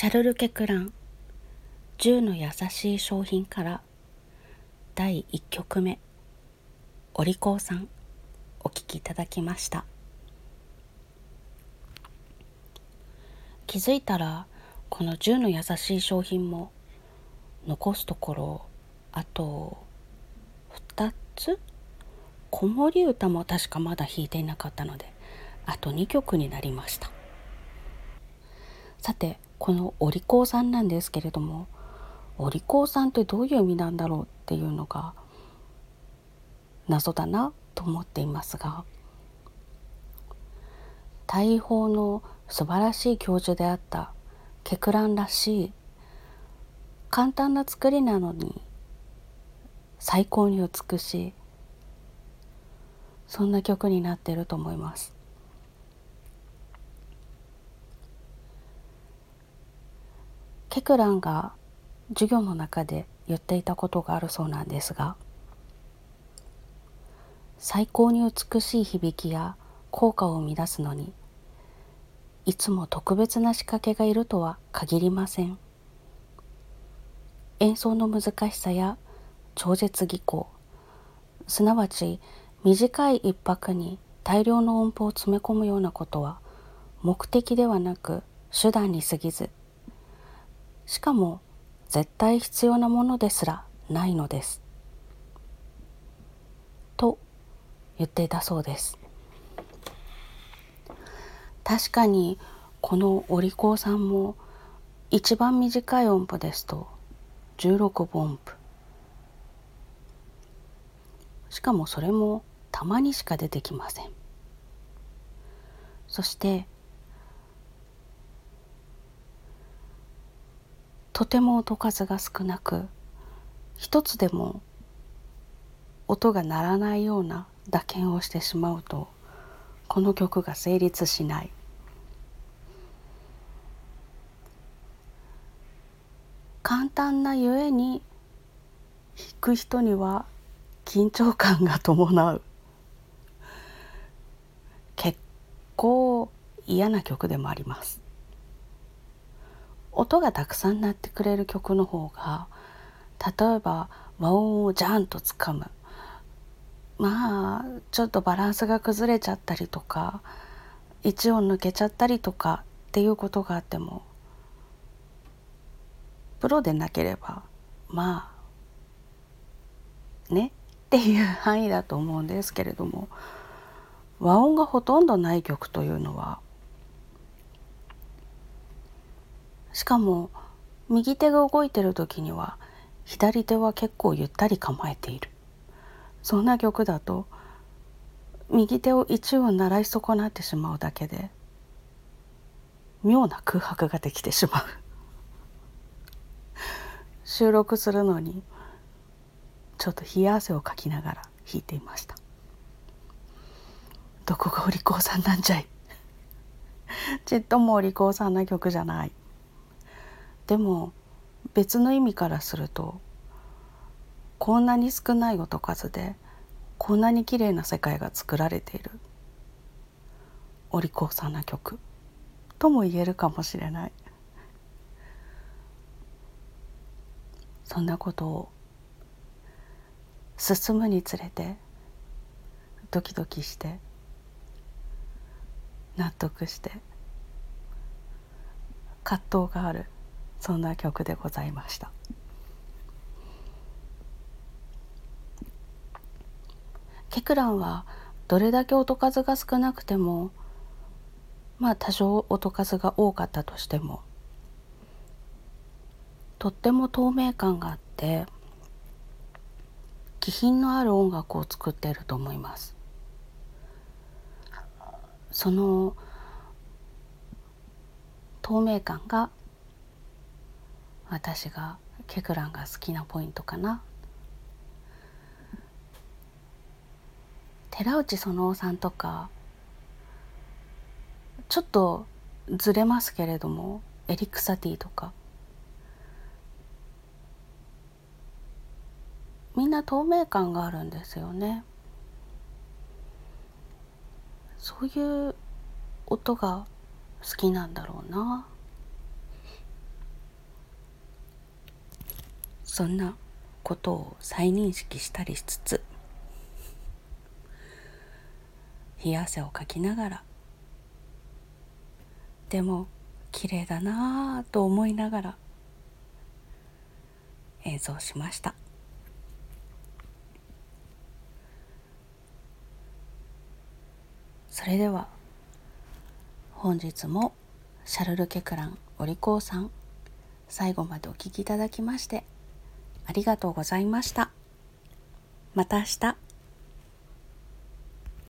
シャルル・ケクラン「10の優しい商品」から第1曲目お利口さんお聴きいただきました。気づいたらこの10の優しい商品も残すところあと2つ？子守歌も確かまだ弾いていなかったのであと2曲になりました。さてこのお利口さんなんですけれどもお利口さんってどういう意味なんだろうっていうのが謎だなと思っていますが大砲の素晴らしい教授であったケクランらしい簡単な作りなのに最高に美しいそんな曲になってると思います。ケクランが授業の中で言っていたことがあるそうなんですが最高に美しい響きや効果を生み出すのにいつも特別な仕掛けがいるとは限りません。演奏の難しさや超絶技巧すなわち短い一拍に大量の音符を詰め込むようなことは目的ではなく手段に過ぎずしかも絶対必要なものですらないのです。と言っていたそうです。確かにこのお利口さんも一番短い音符ですと16分音符しかもそれもたまにしか出てきませんそしてとても音数が少なく一つでも音が鳴らないような打鍵をしてしまうとこの曲が成立しない。簡単なゆえに弾く人には緊張感が伴う。結構嫌な曲でもあります。音がたくさん鳴ってくれる曲の方が例えば和音をジャンとつかむ。まあちょっとバランスが崩れちゃったりとか一音抜けちゃったりとかっていうことがあってもプロでなければまあねっていう範囲だと思うんですけれども和音がほとんどない曲というのはしかも右手が動いてる時には左手は結構ゆったり構えている。そんな曲だと右手を一音習い損なってしまうだけで妙な空白ができてしまう。収録するのにちょっと冷や汗をかきながら弾いていました。どこがお利口さんなんじゃい？ちっともお利口さんな曲じゃない。でも別の意味からするとこんなに少ない音数でこんなに綺麗な世界が作られている。お利口さんな曲。とも言えるかもしれない。そんなことを進むにつれてドキドキして納得して葛藤がある。そんな曲でございました。ケクランはどれだけ音数が少なくてもまあ多少音数が多かったとしてもとっても透明感があって気品のある音楽を作っていると思います。その透明感が私がケクランが好きなポイントかな。寺内園夫さんとかちょっとずれますけれどもエリック・サティとかみんな透明感があるんですよね。そういう音が好きなんだろうな。そんなことを再認識したりしつつ冷や汗をかきながらでも綺麗だなぁと思いながら演奏しました。それでは本日もシャルル・ケクランお利口さん最後までお聴きいただきましてありがとうございました。また明日。